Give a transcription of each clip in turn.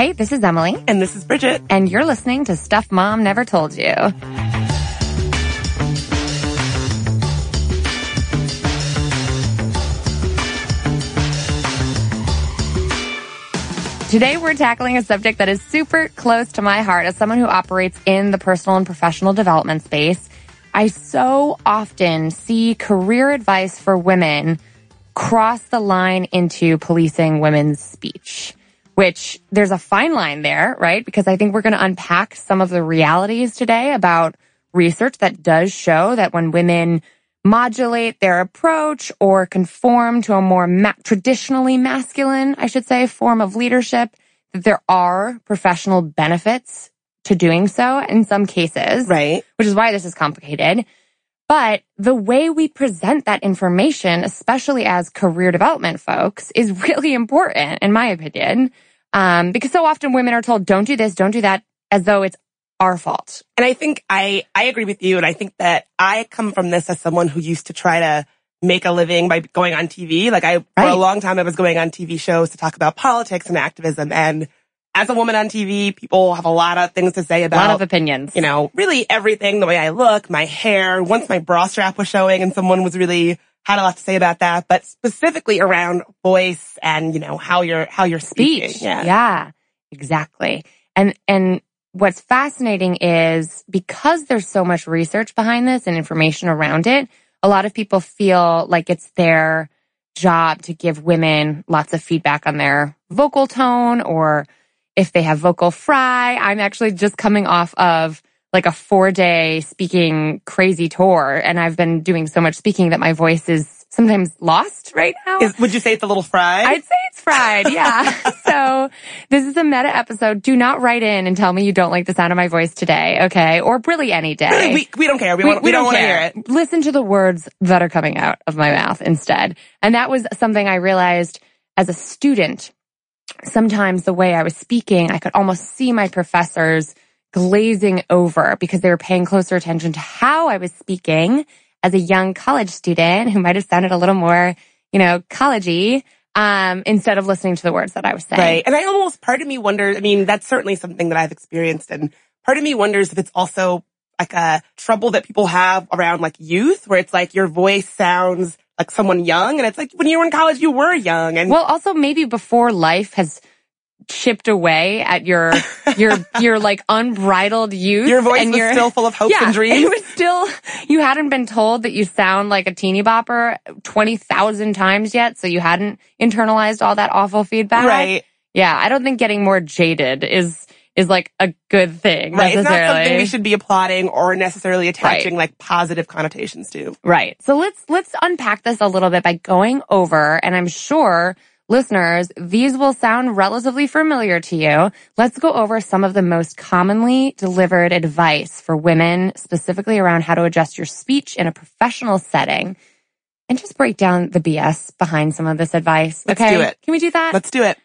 Hey, this is Emily. And this is Bridget. And you're listening to Stuff Mom Never Told You. Today we're tackling a subject that is super close to my heart as someone who operates in the personal and professional development space. I so often see career advice for women cross the line into policing women's speech, which there's a fine line there, right? Because I think we're going to unpack some of the realities today about research that does show that when women modulate their approach or conform to a more ma- traditionally masculine, I should say, form of leadership, that there are professional benefits to doing so in some cases. Right. Which is why this is complicated. But the way we present that information, especially as career development folks, is really important, in my opinion. Um, because so often women are told, don't do this, don't do that, as though it's our fault. And I think I, I agree with you. And I think that I come from this as someone who used to try to make a living by going on TV. Like I, right. for a long time, I was going on TV shows to talk about politics and activism. And as a woman on TV, people have a lot of things to say about. A lot of opinions. You know, really everything, the way I look, my hair. Once my bra strap was showing and someone was really, had a lot to say about that, but specifically around voice and, you know, how you're, how you're speaking. Speech. Yeah. yeah, exactly. And, and what's fascinating is because there's so much research behind this and information around it, a lot of people feel like it's their job to give women lots of feedback on their vocal tone or if they have vocal fry. I'm actually just coming off of like a four day speaking crazy tour and I've been doing so much speaking that my voice is sometimes lost right now. Is, would you say it's a little fried? I'd say it's fried. Yeah. so this is a meta episode. Do not write in and tell me you don't like the sound of my voice today. Okay. Or really any day. We, we don't care. We, we, want, we, we don't, don't want to hear it. Listen to the words that are coming out of my mouth instead. And that was something I realized as a student. Sometimes the way I was speaking, I could almost see my professors glazing over because they were paying closer attention to how I was speaking as a young college student who might have sounded a little more, you know, collegey, um, instead of listening to the words that I was saying. Right. And I almost, part of me wonders, I mean, that's certainly something that I've experienced. And part of me wonders if it's also like a trouble that people have around like youth, where it's like your voice sounds like someone young. And it's like when you were in college, you were young. And well, also maybe before life has chipped away at your your your like unbridled youth. Your voice and was your, still full of hopes yeah, and dreams. It was still you hadn't been told that you sound like a teeny bopper twenty thousand times yet, so you hadn't internalized all that awful feedback. Right. Yeah, I don't think getting more jaded is is like a good thing. Right. It's not something we should be applauding or necessarily attaching right. like positive connotations to. Right. So let's let's unpack this a little bit by going over, and I'm sure Listeners, these will sound relatively familiar to you. Let's go over some of the most commonly delivered advice for women, specifically around how to adjust your speech in a professional setting and just break down the BS behind some of this advice. Let's okay? do it. Can we do that? Let's do it.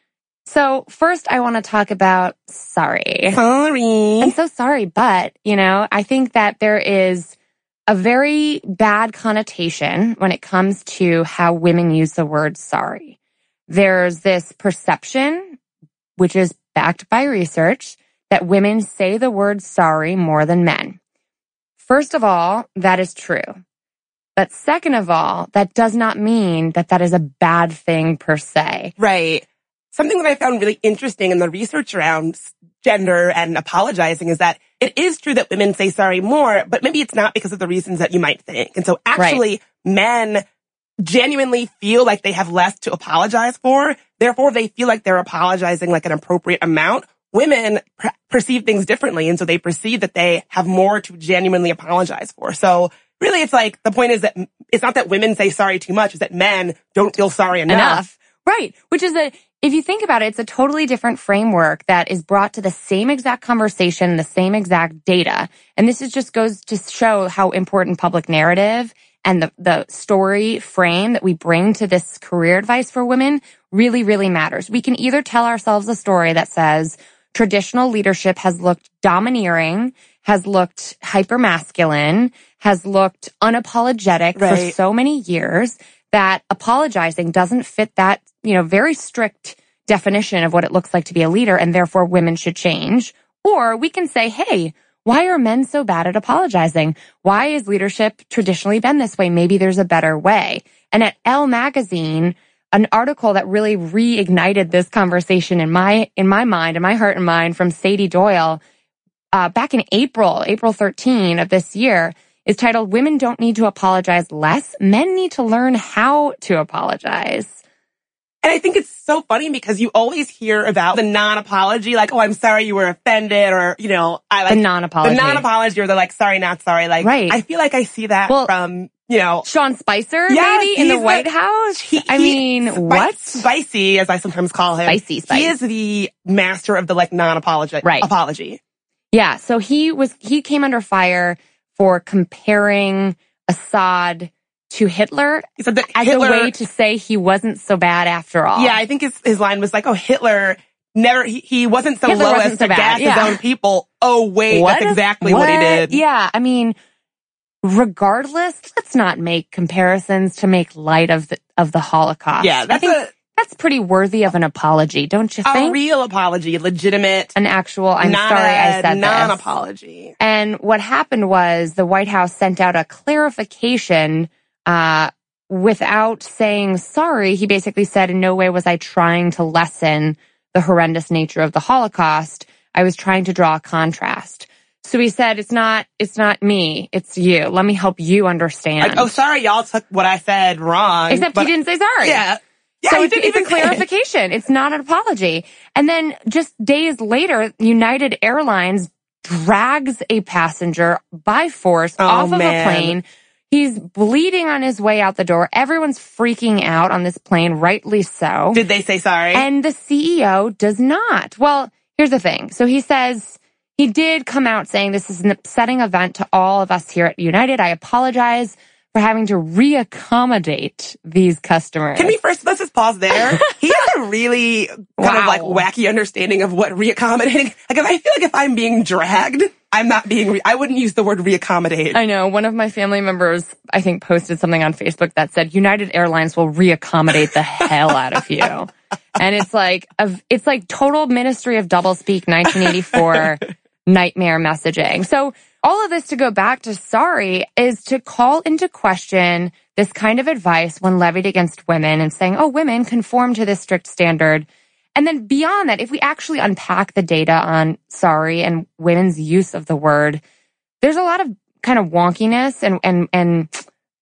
So first I want to talk about sorry. Sorry. I'm so sorry, but you know, I think that there is a very bad connotation when it comes to how women use the word sorry. There's this perception, which is backed by research, that women say the word sorry more than men. First of all, that is true. But second of all, that does not mean that that is a bad thing per se. Right. Something that I found really interesting in the research around gender and apologizing is that it is true that women say sorry more, but maybe it's not because of the reasons that you might think. And so actually right. men genuinely feel like they have less to apologize for. Therefore, they feel like they're apologizing like an appropriate amount. Women per- perceive things differently. And so they perceive that they have more to genuinely apologize for. So really, it's like the point is that it's not that women say sorry too much. It's that men don't feel sorry enough. enough. Right. Which is a, if you think about it, it's a totally different framework that is brought to the same exact conversation, the same exact data. And this is just goes to show how important public narrative and the, the story frame that we bring to this career advice for women really, really matters. We can either tell ourselves a story that says traditional leadership has looked domineering, has looked hyper masculine, has looked unapologetic right. for so many years that apologizing doesn't fit that, you know, very strict definition of what it looks like to be a leader and therefore women should change. Or we can say, hey, why are men so bad at apologizing? Why has leadership traditionally been this way? Maybe there's a better way. And at Elle magazine, an article that really reignited this conversation in my, in my mind, in my heart and mind from Sady Doyle, uh, back in April, April 13 of this year is titled Women Don't Need to Apologize Less. Men Need to Learn How to Apologize. And I think it's so funny because you always hear about the non-apology, like, oh, I'm sorry you were offended, or, you know, I like the non-apology. The non-apology, or they're like, sorry, not sorry. Like, right. I feel like I see that well, from, you know, Sean Spicer, yeah, maybe in the White House. He, I mean, he, what? Spicy, as I sometimes call him. Spicy, spicy. He is the master of the like non-apology. Right. Apology. Yeah. So he was, he came under fire for comparing Assad to Hitler he said that as Hitler, a way to say he wasn't so bad after all. Yeah, I think his, his line was like, oh, Hitler never, he, he wasn't so Hitler low wasn't as so to bad. gas yeah. his own people. Oh, wait, what that's exactly what? what he did. Yeah, I mean, regardless, let's not make comparisons to make light of the, of the Holocaust. Yeah, that's a, that's pretty worthy of an apology, don't you think? A real apology, legitimate. An actual, I'm sorry I said non-apology. And what happened was the White House sent out a clarification uh, without saying sorry, he basically said, in no way was I trying to lessen the horrendous nature of the Holocaust. I was trying to draw a contrast. So he said, it's not, it's not me, it's you. Let me help you understand. Like, oh, sorry, y'all took what I said wrong. Except he didn't say sorry. Yeah. Yeah, so it's, it's a clarification. It's not an apology. And then just days later, United Airlines drags a passenger by force oh, off of man. a plane He's bleeding on his way out the door. Everyone's freaking out on this plane, rightly so. Did they say sorry? And the CEO does not. Well, here's the thing. So he says, he did come out saying this is an upsetting event to all of us here at United. I apologize for having to reaccommodate these customers. Can we first, let's just pause there. he has a really kind wow. of like wacky understanding of what reaccommodating, like if I feel like if I'm being dragged, I'm not being, re- I wouldn't use the word reaccommodate. I know. One of my family members, I think, posted something on Facebook that said United Airlines will reaccommodate the hell out of you. And it's like, a, it's like total ministry of doublespeak 1984 nightmare messaging. So all of this to go back to sorry is to call into question this kind of advice when levied against women and saying, oh, women conform to this strict standard and then beyond that, if we actually unpack the data on sorry and women's use of the word, there's a lot of kind of wonkiness and, and, and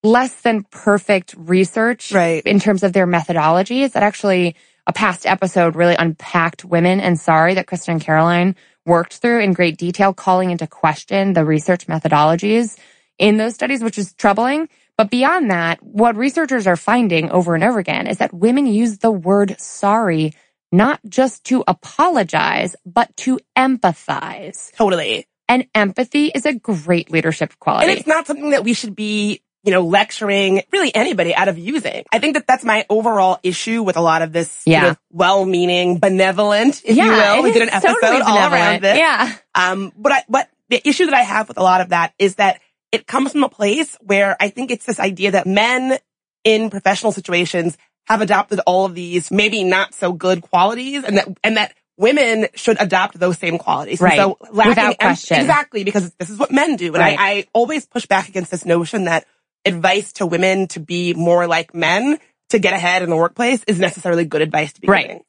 less than perfect research right. in terms of their methodologies that actually a past episode really unpacked women and sorry that Kristen and Caroline worked through in great detail, calling into question the research methodologies in those studies, which is troubling. But beyond that, what researchers are finding over and over again is that women use the word sorry not just to apologize, but to empathize. Totally. And empathy is a great leadership quality. And it's not something that we should be, you know, lecturing really anybody out of using. I think that that's my overall issue with a lot of this yeah. Sort of well-meaning, benevolent, if yeah, you will. We did an episode totally all around this. Yeah. Um, but I, what the issue that I have with a lot of that is that it comes from a place where I think it's this idea that men in professional situations have adopted all of these maybe not so good qualities and that, and that women should adopt those same qualities. Right. And so Without question. Exactly, because this is what men do. And right. I, I always push back against this notion that advice to women to be more like men to get ahead in the workplace is necessarily good advice to be right. giving.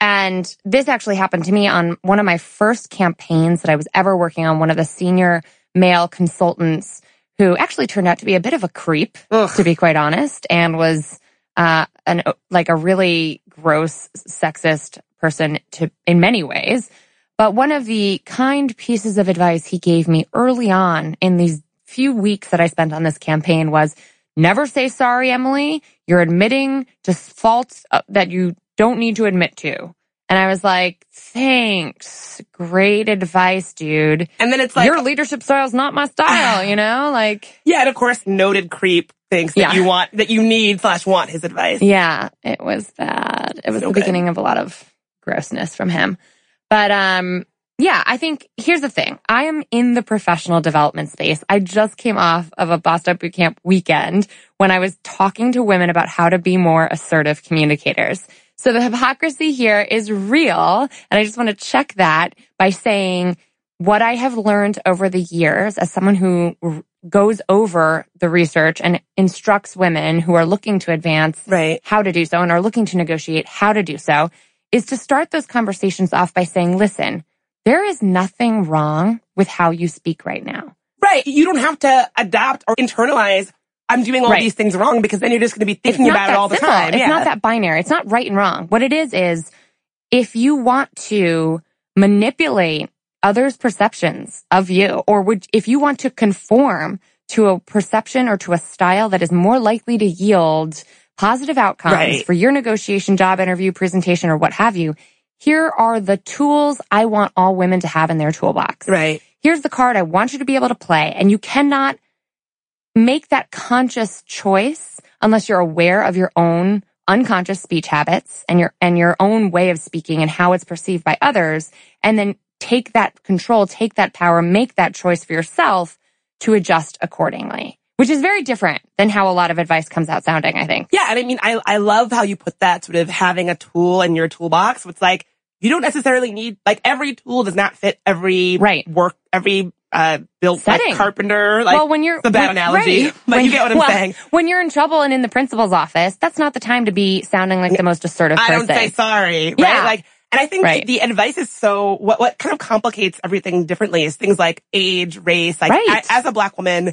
And this actually happened to me on one of my first campaigns that I was ever working on. One of the senior male consultants who actually turned out to be a bit of a creep, Ugh. to be quite honest, and was uh, an like a really gross, sexist person to in many ways. But one of the kind pieces of advice he gave me early on in these few weeks that I spent on this campaign was never say sorry, Emily. You're admitting to faults uh, that you don't need to admit to. And I was like, thanks. Great advice, dude. And then it's like, your leadership style is not my style, you know, like. Yeah. And of course, noted creep thinks that yeah. you want, that you need slash want his advice. Yeah. It was bad. It was so the good. beginning of a lot of grossness from him. But, um, Yeah, I think here's the thing. I am in the professional development space. I just came off of a Boston Bootcamp weekend when I was talking to women about how to be more assertive communicators. So the hypocrisy here is real. And I just want to check that by saying what I have learned over the years as someone who goes over the research and instructs women who are looking to advance right. how to do so and are looking to negotiate how to do so is to start those conversations off by saying, listen, there is nothing wrong with how you speak right now. Right. You don't have to adapt or internalize I'm doing all right. these things wrong because then you're just going to be thinking about it all the time. It's yeah. not that binary. It's not right and wrong. What it is is if you want to manipulate others' perceptions of you, or would, if you want to conform to a perception or to a style that is more likely to yield positive outcomes right. for your negotiation, job interview, presentation, or what have you, here are the tools I want all women to have in their toolbox. Right. Here's the card I want you to be able to play, and you cannot make that conscious choice unless you're aware of your own unconscious speech habits and your and your own way of speaking and how it's perceived by others and then take that control, take that power, make that choice for yourself to adjust accordingly. Which is very different than how a lot of advice comes out sounding, I think. Yeah, and I mean, I, I love how you put that sort of having a tool in your toolbox. It's like, you don't necessarily need, like every tool does not fit every right. work, every uh, built like carpenter. Like, well, when you're, the bad when, analogy, right. but when, you get what I'm well, saying. When you're in trouble and in the principal's office, that's not the time to be sounding like the most assertive person. I don't say sorry, right? Yeah. Like, and I think right. the advice is so, what, what kind of complicates everything differently is things like age, race. Like, right. I, as a black woman,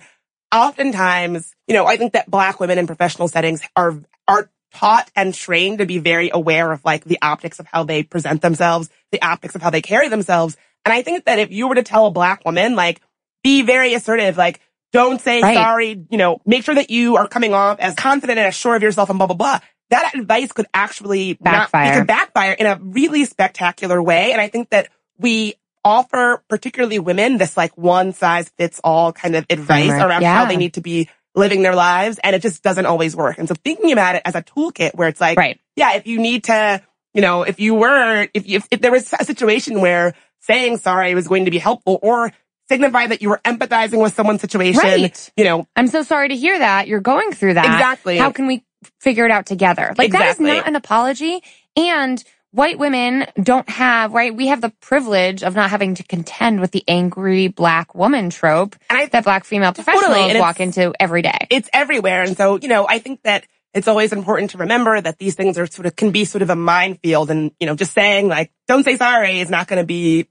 oftentimes, you know, I think that black women in professional settings are, are taught and trained to be very aware of like the optics of how they present themselves, the optics of how they carry themselves. And I think that if you were to tell a black woman, like, be very assertive, like, don't say right. sorry, you know, make sure that you are coming off as confident and as sure of yourself and blah, blah, blah. That advice could actually backfire. Not, could backfire in a really spectacular way. And I think that we offer particularly women this like one size fits all kind of advice Framework. around yeah. how they need to be living their lives. And it just doesn't always work. And so thinking about it as a toolkit where it's like, right. yeah, if you need to, you know, if you were, if you, if there was a situation where saying sorry was going to be helpful or signify that you were empathizing with someone's situation. Right. You know, I'm so sorry to hear that. You're going through that. Exactly. How can we figure it out together? Like exactly. that is not an apology. And white women don't have, right? We have the privilege of not having to contend with the angry black woman trope and I, that black female professionals totally, walk into every day. It's everywhere. And so, you know, I think that it's always important to remember that these things are sort of, can be sort of a minefield and, you know, just saying like, don't say sorry is not going to be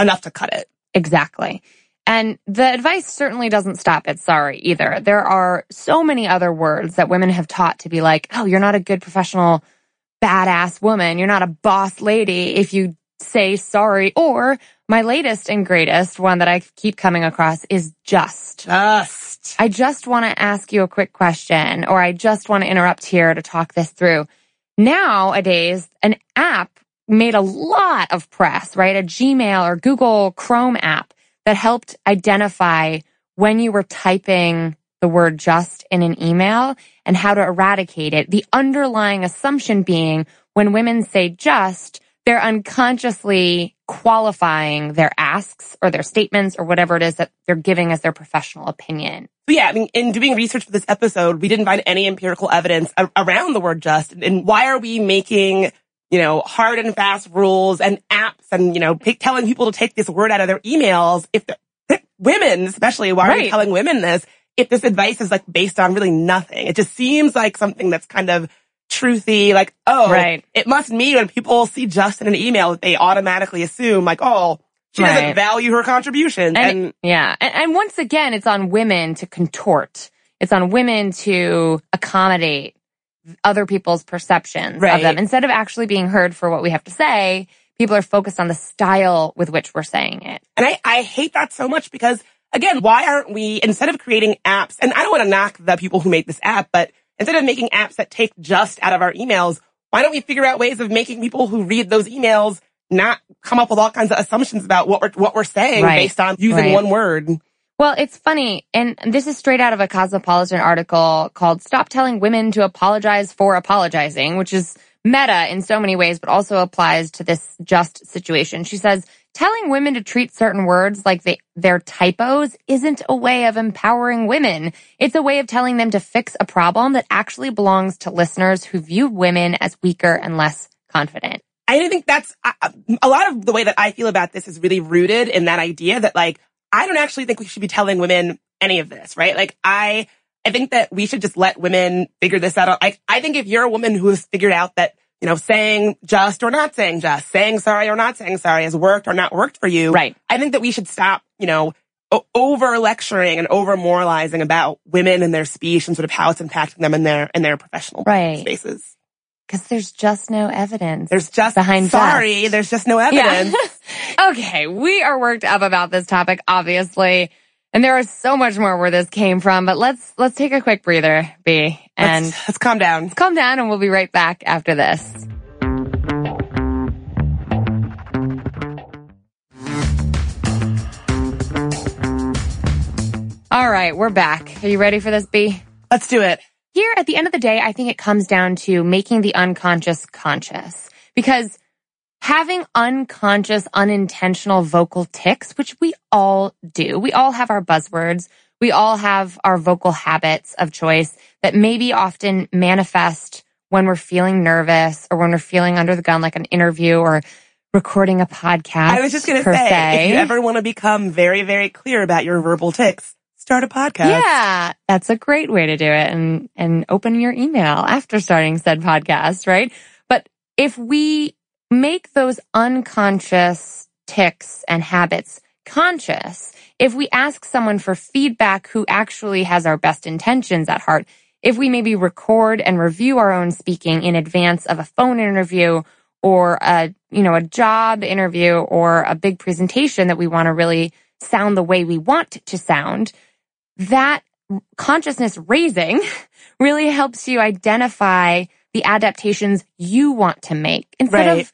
enough to cut it. Exactly. And the advice certainly doesn't stop at sorry either. There are so many other words that women have taught to be like, oh, you're not a good professional badass woman. You're not a boss lady if you say sorry. Or my latest and greatest one that I keep coming across is just. Just. I just want to ask you a quick question or I just want to interrupt here to talk this through. Nowadays, an app made a lot of press, right? A Gmail or Google Chrome app that helped identify when you were typing the word just in an email and how to eradicate it. The underlying assumption being when women say just, they're unconsciously qualifying their asks or their statements or whatever it is that they're giving as their professional opinion. So yeah, I mean, in doing research for this episode, we didn't find any empirical evidence around the word just. And why are we making you know, hard and fast rules and apps and, you know, p- telling people to take this word out of their emails. If women, especially, why right. are you telling women this? If this advice is like based on really nothing, it just seems like something that's kind of truthy, like, oh, right. it must mean when people see Justin in an email, they automatically assume like, oh, she right. doesn't value her contribution. And, and yeah. And, and once again, it's on women to contort. It's on women to accommodate other people's perceptions right. of them. Instead of actually being heard for what we have to say, people are focused on the style with which we're saying it. And I, I hate that so much because again, why aren't we, instead of creating apps, and I don't want to knock the people who made this app, but instead of making apps that take just out of our emails, why don't we figure out ways of making people who read those emails not come up with all kinds of assumptions about what we're, what we're saying right. based on using right. one word? Well, it's funny, and this is straight out of a Cosmopolitan article called Stop Telling Women to Apologize for Apologizing, which is meta in so many ways, but also applies to this just situation. She says, telling women to treat certain words like they, they're typos isn't a way of empowering women. It's a way of telling them to fix a problem that actually belongs to listeners who view women as weaker and less confident. I think that's a lot of the way that I feel about this is really rooted in that idea that like, I don't actually think we should be telling women any of this, right? Like I, I think that we should just let women figure this out. Like, I think if you're a woman who has figured out that, you know, saying just or not saying just, saying sorry or not saying sorry has worked or not worked for you. Right. I think that we should stop, you know, over lecturing and over moralizing about women and their speech and sort of how it's impacting them in their, in their professional right. spaces. Cause there's just no evidence. There's just behind sorry. There's just no evidence. Yeah. okay. We are worked up about this topic, obviously. And there is so much more where this came from, but let's, let's take a quick breather, B, and let's, let's calm down. Let's calm down and we'll be right back after this. All right, we're back. Are you ready for this, B? Let's do it. Here at the end of the day, I think it comes down to making the unconscious conscious because having unconscious, unintentional vocal tics, which we all do. We all have our buzzwords. We all have our vocal habits of choice that maybe often manifest when we're feeling nervous or when we're feeling under the gun, like an interview or recording a podcast. I was just going to say, se. if you ever want to become very, very clear about your verbal tics, start a podcast. Yeah, that's a great way to do it and, and open your email after starting said podcast, right? But if we make those unconscious tics and habits conscious. If we ask someone for feedback who actually has our best intentions at heart, if we maybe record and review our own speaking in advance of a phone interview or a, you know, a job interview or a big presentation that we want to really sound the way we want to sound, that consciousness raising really helps you identify the adaptations you want to make instead right. of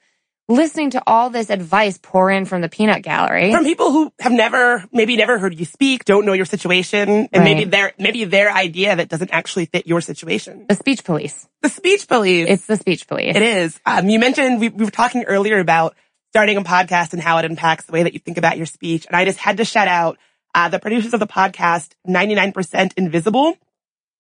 listening to all this advice pour in from the peanut gallery. From people who have never, maybe never heard you speak, don't know your situation, and right. maybe their, maybe their idea that doesn't actually fit your situation. The speech police. The speech police. It's the speech police. It is. Um, you mentioned, we, we were talking earlier about starting a podcast and how it impacts the way that you think about your speech. And I just had to shout out, uh, the producers of the podcast, 99% Invisible.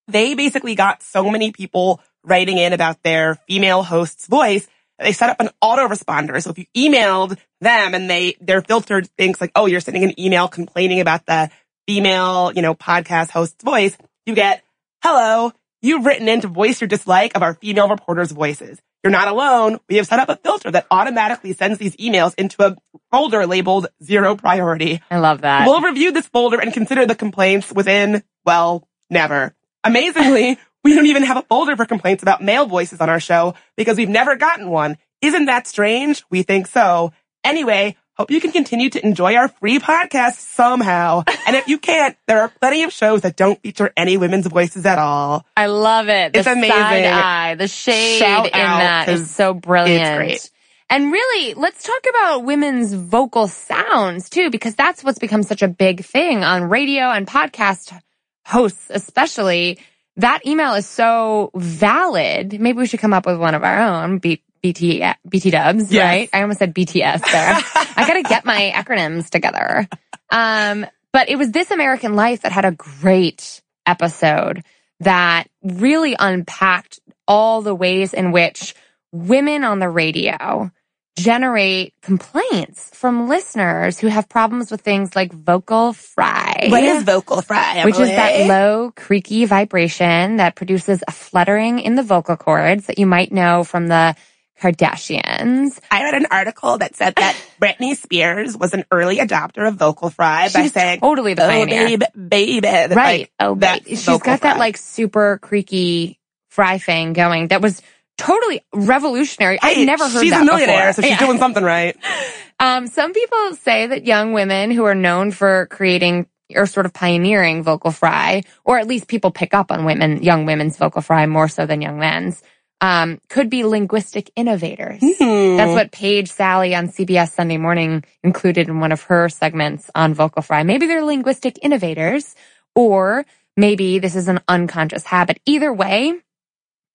They basically got so many people writing in about their female host's voice they set up an autoresponder. So if you emailed them and they, their filtered things like, oh, you're sending an email complaining about the female, you know, podcast host's voice, you get, hello, you've written in to voice your dislike of our female reporters' voices. You're not alone. We have set up a filter that automatically sends these emails into a folder labeled zero priority. I love that. We'll review this folder and consider the complaints within, well, never. Amazingly, we don't even have a folder for complaints about male voices on our show because we've never gotten one. Isn't that strange? We think so. Anyway, hope you can continue to enjoy our free podcast somehow. and if you can't, there are plenty of shows that don't feature any women's voices at all. I love it. It's the amazing. Side eye, the shade Shout in that is so brilliant. It's great. And really, let's talk about women's vocal sounds too, because that's what's become such a big thing on radio and podcast hosts, especially that email is so valid. Maybe we should come up with one of our own. B- BT, BT dubs, yes. right? I almost said BTS there. I gotta get my acronyms together. Um, but it was This American Life that had a great episode that really unpacked all the ways in which women on the radio generate complaints from listeners who have problems with things like vocal fry. What is vocal fry? Emily? Which is that low, creaky vibration that produces a fluttering in the vocal cords that you might know from the Kardashians. I read an article that said that Britney Spears was an early adopter of vocal fry she by saying, totally the oh, pioneer. babe, baby. Right. Like, oh, babe. She's got fry. that like super creaky fry thing going that was totally revolutionary. I've never heard she's that She's a millionaire, before. so she's Yeah. doing something right. Um, some people say that young women who are known for creating or sort of pioneering vocal fry, or at least people pick up on women, young women's vocal fry more so than young men's, um, could be linguistic innovators. Hmm. That's what Faith Salie on CBS Sunday Morning included in one of her segments on vocal fry. Maybe they're linguistic innovators, or maybe this is an unconscious habit. Either way,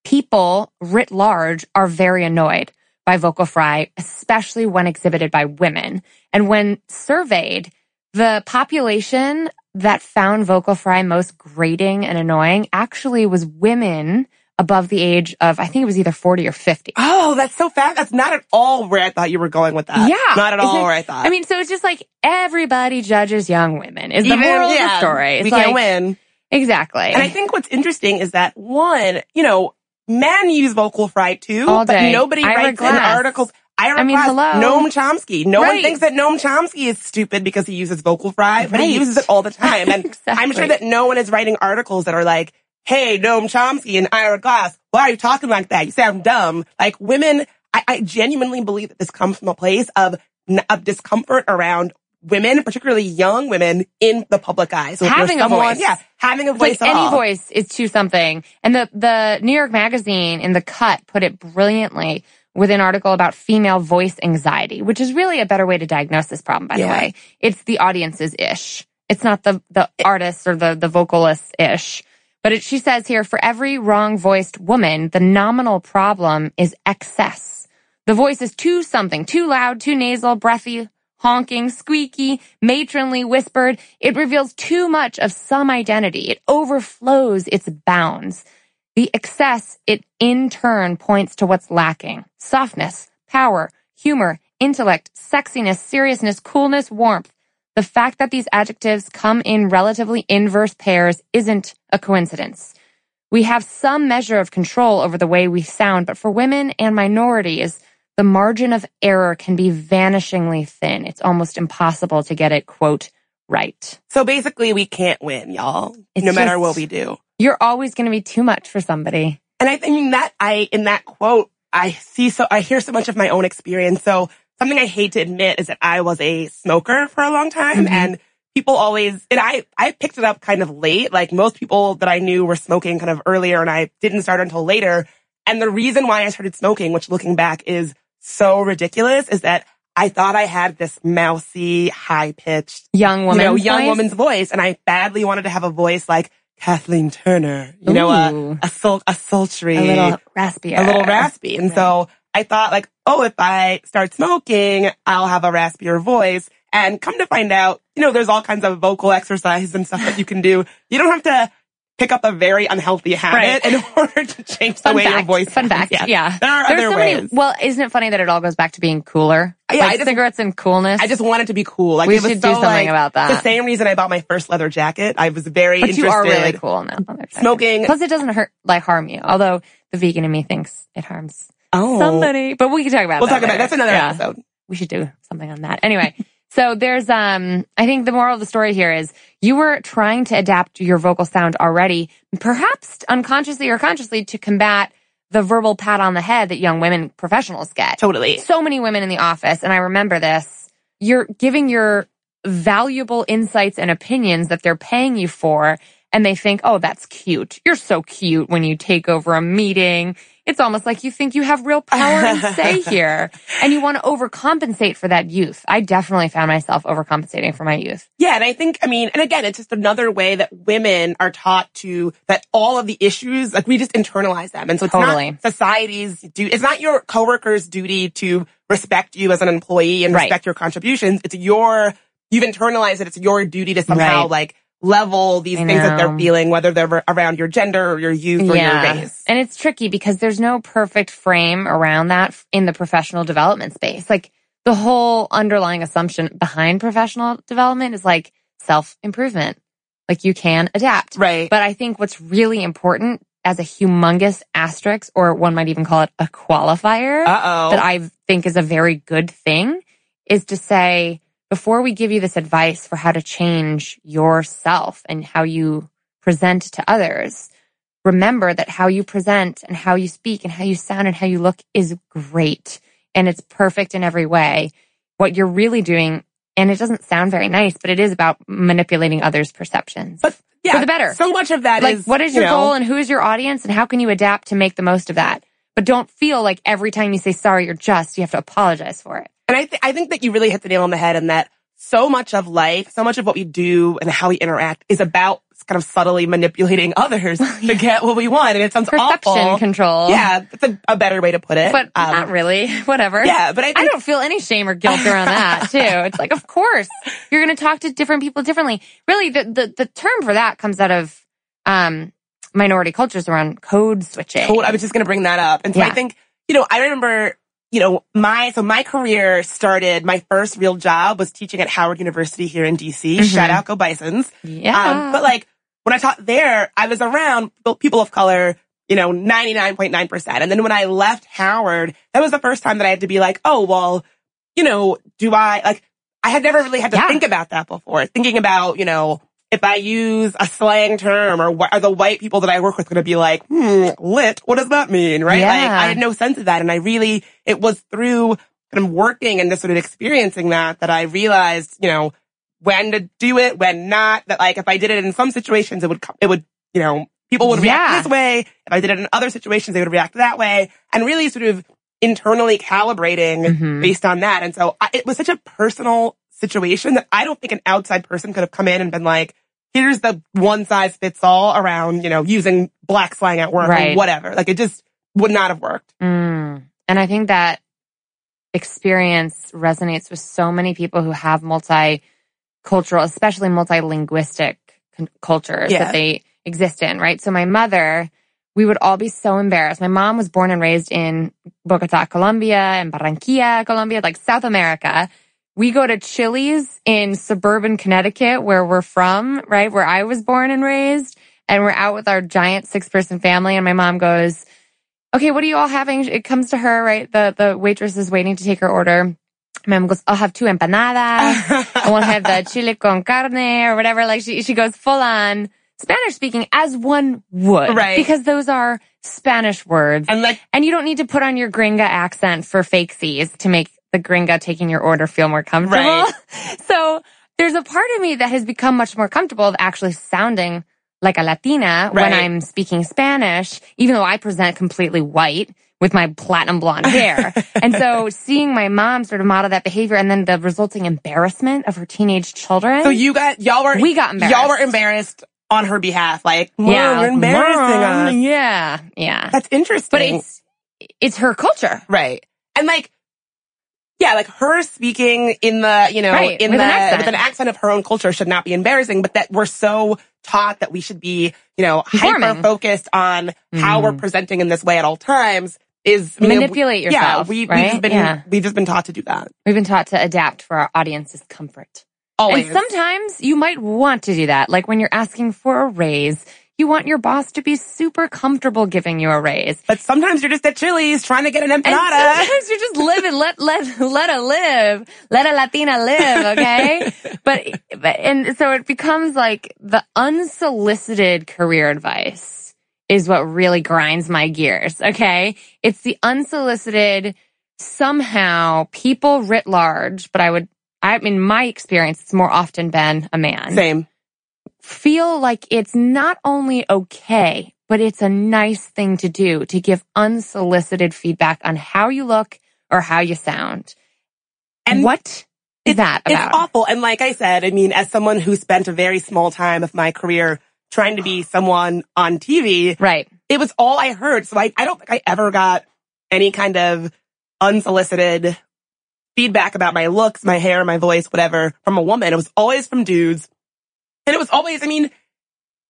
people writ large are very annoyed by vocal fry, especially when exhibited by women. And when surveyed, the population that found vocal fry most grating and annoying actually was women above the age of, I think it was either 40 or 50. Oh, that's so fast. That's not at all where I thought you were going with that. Yeah. Not at all where I thought. I mean, so it's just like everybody judges young women is the Even- moral of the story. It's we like, can't win. Exactly. And I think what's interesting is that one, you know, men use vocal fry too, All but day. nobody Ira writes in Glass. articles. Ira I mean, Glass, hello. Noam Chomsky. No one Right. thinks that Noam Chomsky is stupid because he uses vocal fry, but he Right. uses it all the time. And I'm Exactly. sure that no one is writing articles that are like, hey, Noam Chomsky and Ira Glass, why are you talking like that? You sound dumb. Like women, I, I genuinely believe that this comes from a place of, of discomfort around women, particularly young women in the public eye. So Having a voice. Yeah, having a voice like any all. voice is to something. And the, the New York Magazine in the cut put it brilliantly with an article about female voice anxiety, which is really a better way to diagnose this problem, by the way. It's the audience's ish. It's not the, the artists or the, the vocalists ish. But it, she says here, for every wrong voiced woman, the nominal problem is excess. The voice is too something, too loud, too nasal, breathy, honking, squeaky, matronly, whispered. It reveals too much of some identity. It overflows its bounds. The excess, it in turn points to what's lacking. Softness, power, humor, intellect, sexiness, seriousness, coolness, warmth. The fact that these adjectives come in relatively inverse pairs isn't a coincidence. We have some measure of control over the way we sound, but for women and minorities, the margin of error can be vanishingly thin. It's almost impossible to get it, quote, right. So basically, we can't win, y'all. It's no matter just- what we do. You're always going to be too much for somebody. And I, think that I in that quote, I see so I hear so much of my own experience. So something I hate to admit is that I was a smoker for a long time, Mhm. and people always and I I picked it up kind of late. Like most people that I knew were smoking kind of earlier, and I didn't start until later. And the reason why I started smoking, which looking back is so ridiculous, is that I thought I had this mousy, high pitched Young woman. you know, young woman's voice, and I badly wanted to have a voice like Kathleen Turner, you know, a, a, sul- a sultry, A little raspy. a little raspy. And Right. so I thought like, oh, if I start smoking, I'll have a raspier voice. And come to find out, you know, there's all kinds of vocal exercise and stuff that you can do. You don't have to pick up a very unhealthy habit Right. in order to change the Fun way your voice Fun sounds. fact. Yeah. There are There's other so ways. many. Well, isn't it funny that it all goes back to being cooler? Yeah, like I just- cigarettes and coolness. I just wanted to be cool. Like We should do something like, about that. The same reason I bought my first leather jacket. I was very but interested. you are really cool now. Smoking. Plus, it doesn't hurt like harm you. Although the vegan in me thinks it harms Oh. somebody. But we can talk about. We'll that talk about that's another Yeah. episode. we should do something on that. Anyway, so there's um I think the moral of the story here is you were trying to adapt your vocal sound already, perhaps unconsciously or consciously to combat the verbal pat on the head that young women professionals get. Totally. So many women in the office and I remember this. You're giving your valuable insights and opinions that they're paying you for and they think, "Oh, that's cute. You're so cute when you take over a meeting." It's almost like you think you have real power and say here and you want to overcompensate for that youth. I definitely found myself overcompensating for my youth. Yeah, and I think, I mean, and again, it's just another way that women are taught to, that all of the issues, like we just internalize them. And so it's Totally. not society's do, it's not your coworker's duty to respect you as an employee and Right. respect your contributions. It's your, you've internalized it. It's your duty to somehow Right. like level these I things that they're feeling, whether they're around your gender or your youth or your race. And it's tricky because there's no perfect frame around that in the professional development space. Like the whole underlying assumption behind professional development is like self improvement. Like you can adapt. Right. But I think what's really important as a humongous asterisk, or one might even call it a qualifier, Uh-oh. that I think is a very good thing, is to say, before we give you this advice for how to change yourself and how you present to others, remember that how you present and how you speak and how you sound and how you look is great and it's perfect in every way. What you're really doing, and it doesn't sound very nice, but it is about manipulating others' perceptions. But yeah, for the better. So much of that like, is, what is you your know, goal and who is your audience and how can you adapt to make the most of that? But don't feel like every time you say sorry, you're just, you have to apologize for it. And I, th- I think that you really hit the nail on the head in that so much of life, so much of what we do and how we interact is about kind of subtly manipulating others to get what we want. And it sounds Perception awful. control. Yeah, that's a, a, better way to put it. But um, not really. Whatever. Yeah, but I, think- I don't feel any shame or guilt around that too. It's like, of course, you're going to talk to different people differently. Really, the, the, the term for that comes out of, um, minority cultures around code switching. Code, I was just going to bring that up. And so yeah. I think, you know, I remember you know, my, so my career started, my first real job was teaching at Howard University here in DC. Mm-hmm. Shout out, go Bisons. Yeah. Um, but like, when I taught there, I was around people of color, you know, 99.9%. And then when I left Howard, that was the first time that I had to be like, oh, well, you know, do I, like, I had never really had to yeah. think about that before. Thinking about, you know, if I use a slang term or what are the white people that I work with going to be like, hmm, lit? What does that mean? Right? Yeah. Like I had no sense of that. And I really, it was through kind of working and just sort of experiencing that that I realized, you know, when to do it, when not, that like if I did it in some situations, it would, it would, you know, people would react yeah. this way. If I did it in other situations, they would react that way and really sort of internally calibrating mm-hmm. based on that. And so I, it was such a personal situation that I don't think an outside person could have come in and been like, here's the one size fits all around, you know, using black slang at work right. or whatever. Like it just would not have worked. Mm. And I think that experience resonates with so many people who have multicultural, especially multilinguistic c- cultures yeah. that they exist in, right? So my mother, we would all be so embarrassed. My mom was born and raised in Bogota, Colombia and Barranquilla, Colombia, like South America we go to Chili's in suburban Connecticut where we're from, right? Where I was born and raised. And we're out with our giant six person family. And my mom goes, okay, what are you all having? It comes to her, right? The, the waitress is waiting to take her order. My mom goes, I'll have two empanadas. I want to have the chile con carne or whatever. Like she, she goes full on Spanish speaking as one would. Right. Because those are Spanish words. And like, and you don't need to put on your gringa accent for fake C's to make the gringa taking your order feel more comfortable. Right. so there's a part of me that has become much more comfortable of actually sounding like a Latina right. when I'm speaking Spanish, even though I present completely white with my platinum blonde hair. and so seeing my mom sort of model that behavior and then the resulting embarrassment of her teenage children. So you got, y'all were, we got embarrassed. Y'all were embarrassed on her behalf. Like, yeah, you're embarrassing mom, us. Yeah. Yeah. That's interesting. But it's, it's her culture. Right. And like, yeah, like her speaking in the, you know, right, in with the, an with an accent of her own culture should not be embarrassing, but that we're so taught that we should be, you know, hyper focused on mm. how we're mm-hmm. presenting in this way at all times is manipulate yourself. Yeah, we, right? we've just been, yeah. we've just been taught to do that. We've been taught to adapt for our audience's comfort. Always. And sometimes you might want to do that, like when you're asking for a raise you want your boss to be super comfortable giving you a raise. But sometimes you're just at Chili's trying to get an empanada. And sometimes you're just living, let, let, let a live. Let a Latina live, okay? but, but, and so it becomes like the unsolicited career advice is what really grinds my gears, okay? It's the unsolicited, somehow people writ large, but I would, I, in my experience, it's more often been a man. Same feel like it's not only okay, but it's a nice thing to do to give unsolicited feedback on how you look or how you sound. And what is that about? It's awful. And like I said, I mean, as someone who spent a very small time of my career trying to be someone on TV, right? It was all I heard. So I, I don't think I ever got any kind of unsolicited feedback about my looks, my hair, my voice, whatever from a woman. It was always from dudes. And it was always, I mean,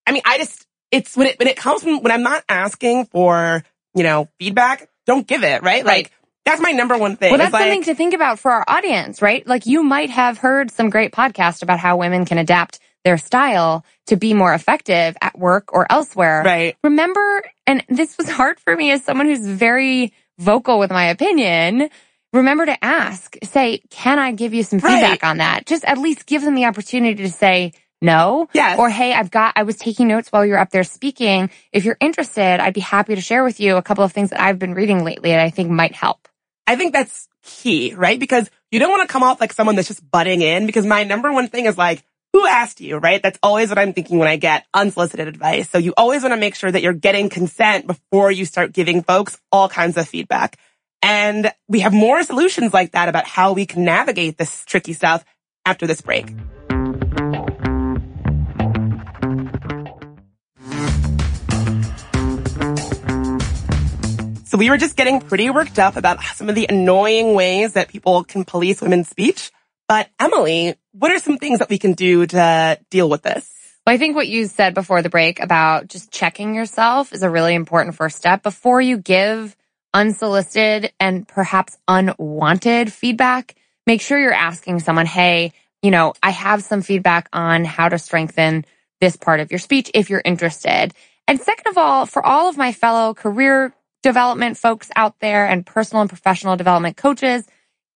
I mean, I just, it's when it, when it comes from, when I'm not asking for, you know, feedback, don't give it, right? right. Like, that's my number one thing. Well, that's like, something to think about for our audience, right? Like you might have heard some great podcast about how women can adapt their style to be more effective at work or elsewhere. Right. Remember, and this was hard for me as someone who's very vocal with my opinion. Remember to ask, say, can I give you some feedback right. on that? Just at least give them the opportunity to say, no. Yeah. Or, hey, I've got, I was taking notes while you're up there speaking. If you're interested, I'd be happy to share with you a couple of things that I've been reading lately and I think might help. I think that's key, right? Because you don't want to come off like someone that's just butting in because my number one thing is like, who asked you, right? That's always what I'm thinking when I get unsolicited advice. So you always want to make sure that you're getting consent before you start giving folks all kinds of feedback. And we have more solutions like that about how we can navigate this tricky stuff after this break. So we were just getting pretty worked up about some of the annoying ways that people can police women's speech. But Emily, what are some things that we can do to deal with this? Well, I think what you said before the break about just checking yourself is a really important first step before you give unsolicited and perhaps unwanted feedback. Make sure you're asking someone, Hey, you know, I have some feedback on how to strengthen this part of your speech if you're interested. And second of all, for all of my fellow career development folks out there and personal and professional development coaches,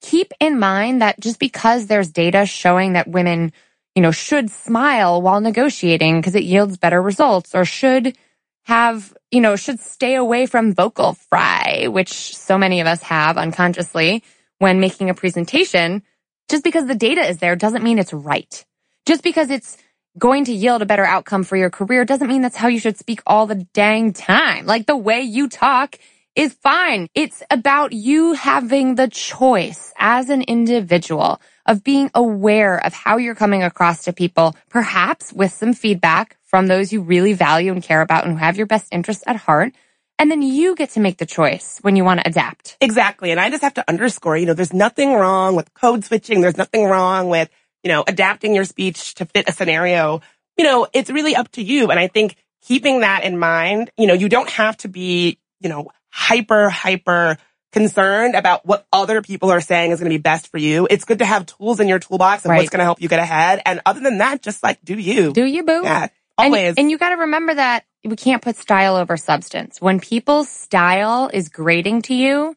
keep in mind that just because there's data showing that women, you know, should smile while negotiating because it yields better results or should have, you know, should stay away from vocal fry, which so many of us have unconsciously when making a presentation. Just because the data is there doesn't mean it's right. Just because it's going to yield a better outcome for your career doesn't mean that's how you should speak all the dang time. Like the way you talk is fine. It's about you having the choice as an individual of being aware of how you're coming across to people, perhaps with some feedback from those you really value and care about and who have your best interests at heart. And then you get to make the choice when you want to adapt. Exactly. And I just have to underscore, you know, there's nothing wrong with code switching. There's nothing wrong with, you know, adapting your speech to fit a scenario. You know, it's really up to you. And I think keeping that in mind, you know, you don't have to be, you know, hyper, hyper concerned about what other people are saying is going to be best for you. It's good to have tools in your toolbox and right. what's going to help you get ahead. And other than that, just like do you. Do you, boo? Yeah, always. And, and you got to remember that we can't put style over substance. When people's style is grating to you,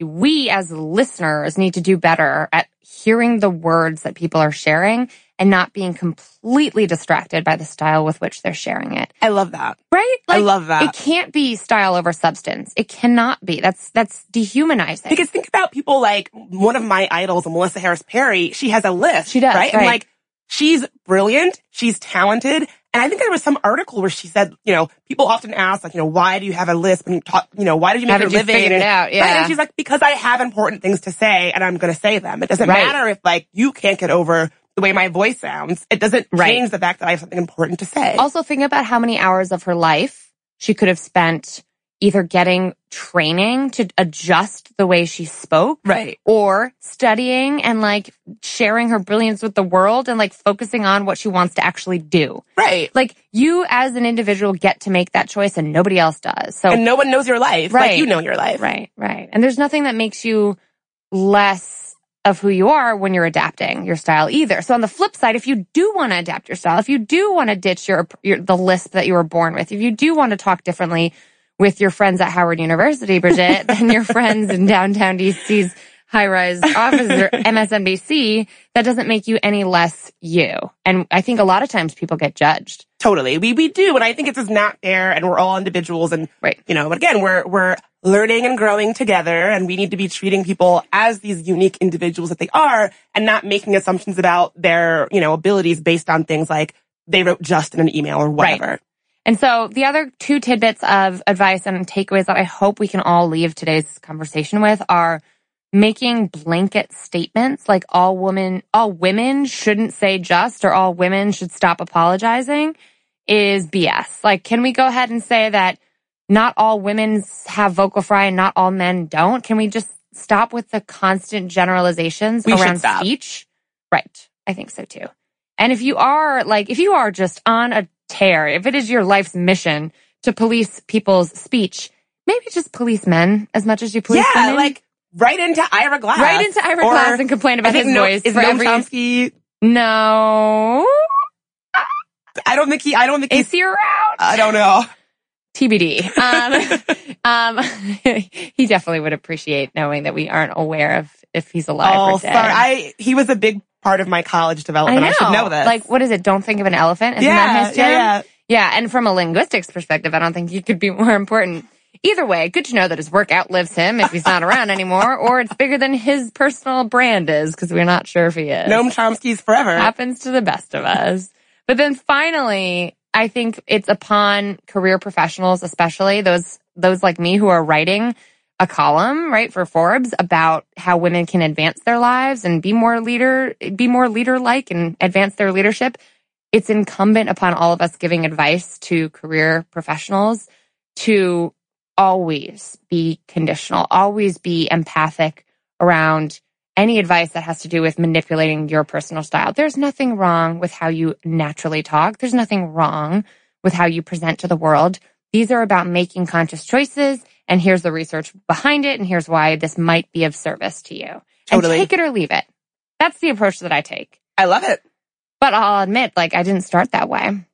we as listeners need to do better at hearing the words that people are sharing and not being completely distracted by the style with which they're sharing it. I love that. Right? Like, I love that. It can't be style over substance. It cannot be. That's, that's dehumanizing. Because think about people like one of my idols, Melissa Harris Perry. She has a list. She does. Right? right. And like, she's brilliant. She's talented. And I think there was some article where she said, you know, people often ask, like, you know, why do you have a list when you talk, you know, why did you make Haven't your living? Figured it out, yeah. Right? And she's like, because I have important things to say and I'm going to say them. It doesn't right. matter if like you can't get over the way my voice sounds. It doesn't right. change the fact that I have something important to say. Also think about how many hours of her life she could have spent either getting training to adjust the way she spoke. Right. Or studying and like sharing her brilliance with the world and like focusing on what she wants to actually do. Right. Like you as an individual get to make that choice and nobody else does. So And no one knows your life. Right. Like you know your life. Right. Right. And there's nothing that makes you less of who you are when you're adapting your style either. So on the flip side, if you do want to adapt your style, if you do want to ditch your, your the lisp that you were born with, if you do want to talk differently with your friends at Howard University, Bridget, than your friends in downtown DC's high rise office or MSNBC, that doesn't make you any less you. And I think a lot of times people get judged. Totally. We, we do. And I think it's just not fair and we're all individuals and, right. you know, but again, we're, we're learning and growing together and we need to be treating people as these unique individuals that they are and not making assumptions about their, you know, abilities based on things like they wrote just in an email or whatever. Right. And so the other two tidbits of advice and takeaways that I hope we can all leave today's conversation with are making blanket statements like all women, all women shouldn't say just or all women should stop apologizing is BS. Like, can we go ahead and say that not all women have vocal fry and not all men don't? Can we just stop with the constant generalizations we around speech? Right. I think so too. And if you are like, if you are just on a tear, if it is your life's mission to police people's speech, maybe just police men as much as you police yeah, women. like right into Ira Glass. Right into Ira or, Glass and complain about his no, voice. Is for Noam every... Chomsky? No. I don't think he, I don't think Is he's, he around? I don't know. TBD. Um, um, he definitely would appreciate knowing that we aren't aware of if he's alive oh, or dead. sorry. I, he was a big part of my college development. I, I, should know this. Like, what is it? Don't think of an elephant. Isn't yeah, that his jam? yeah, yeah. Yeah. And from a linguistics perspective, I don't think he could be more important. Either way, good to know that his work outlives him if he's not around anymore, or it's bigger than his personal brand is because we're not sure if he is. Noam Chomsky's forever. Happens to the best of us. But then finally, I think it's upon career professionals, especially those, those like me who are writing a column, right, for Forbes about how women can advance their lives and be more leader, be more leader-like and advance their leadership. It's incumbent upon all of us giving advice to career professionals to always be conditional, always be empathic around any advice that has to do with manipulating your personal style. There's nothing wrong with how you naturally talk. There's nothing wrong with how you present to the world. These are about making conscious choices. And here's the research behind it. And here's why this might be of service to you. Totally. And take it or leave it. That's the approach that I take. I love it. But I'll admit, like, I didn't start that way.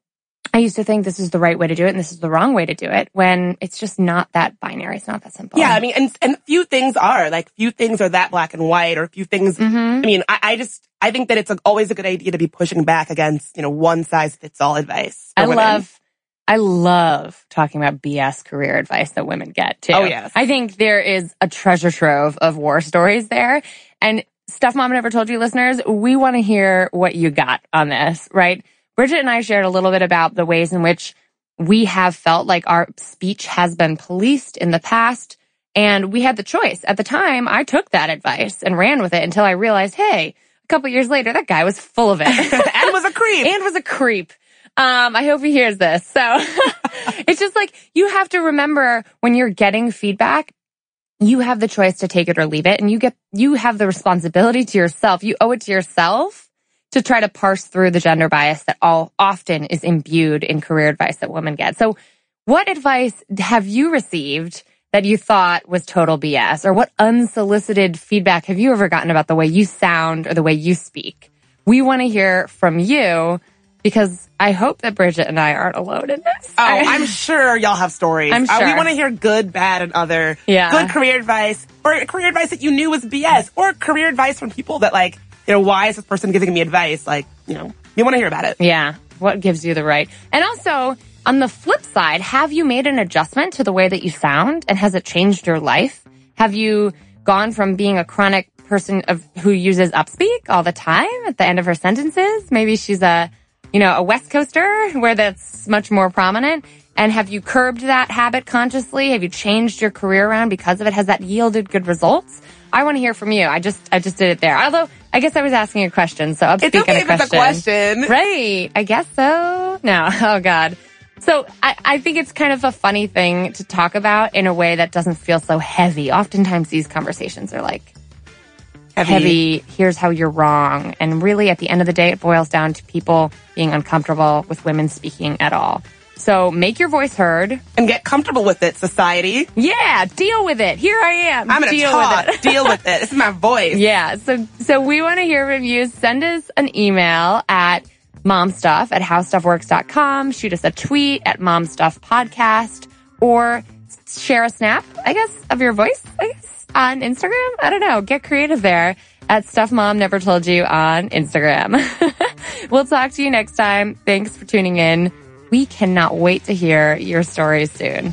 I used to think this is the right way to do it and this is the wrong way to do it when it's just not that binary. It's not that simple. Yeah. I mean, and, and few things are like few things are that black and white or few things. Mm-hmm. I mean, I, I, just, I think that it's always a good idea to be pushing back against, you know, one size fits all advice. I women. love, I love talking about BS career advice that women get too. Oh, yes. I think there is a treasure trove of war stories there. And stuff mom never told you listeners, we want to hear what you got on this, right? Bridget and I shared a little bit about the ways in which we have felt like our speech has been policed in the past. And we had the choice. At the time, I took that advice and ran with it until I realized, hey, a couple years later, that guy was full of it. and was a creep. and was a creep. Um, I hope he hears this. So it's just like you have to remember when you're getting feedback, you have the choice to take it or leave it. And you get, you have the responsibility to yourself. You owe it to yourself to try to parse through the gender bias that all often is imbued in career advice that women get. So what advice have you received that you thought was total BS or what unsolicited feedback have you ever gotten about the way you sound or the way you speak? We want to hear from you because I hope that Bridget and I aren't alone in this. Oh, I'm sure y'all have stories. I'm sure. Uh, we want to hear good, bad, and other. Yeah. Good career advice or career advice that you knew was BS or career advice from people that like you know, why is this person giving me advice? Like, you know, you want to hear about it. Yeah. What gives you the right? And also, on the flip side, have you made an adjustment to the way that you sound and has it changed your life? Have you gone from being a chronic person of who uses upspeak all the time at the end of her sentences? Maybe she's a, you know, a West Coaster where that's much more prominent. And have you curbed that habit consciously? Have you changed your career around because of it? Has that yielded good results? I want to hear from you. I just, I just did it there. Although I guess I was asking a question, so I'm speaking okay a question. a question. Right. I guess so. No. Oh God. So I, I think it's kind of a funny thing to talk about in a way that doesn't feel so heavy. Oftentimes these conversations are like heavy. heavy. Here's how you're wrong. And really at the end of the day, it boils down to people being uncomfortable with women speaking at all. So make your voice heard. And get comfortable with it, society. Yeah, deal with it. Here I am. I'm gonna deal talk. With it. deal with it. This is my voice. Yeah. So so we want to hear from you. Send us an email at momstuff at howstuffworks.com. Shoot us a tweet at momstuffpodcast or share a snap, I guess, of your voice, I guess, on Instagram. I don't know. Get creative there at Stuff Mom Never Told You on Instagram. we'll talk to you next time. Thanks for tuning in. We cannot wait to hear your stories soon.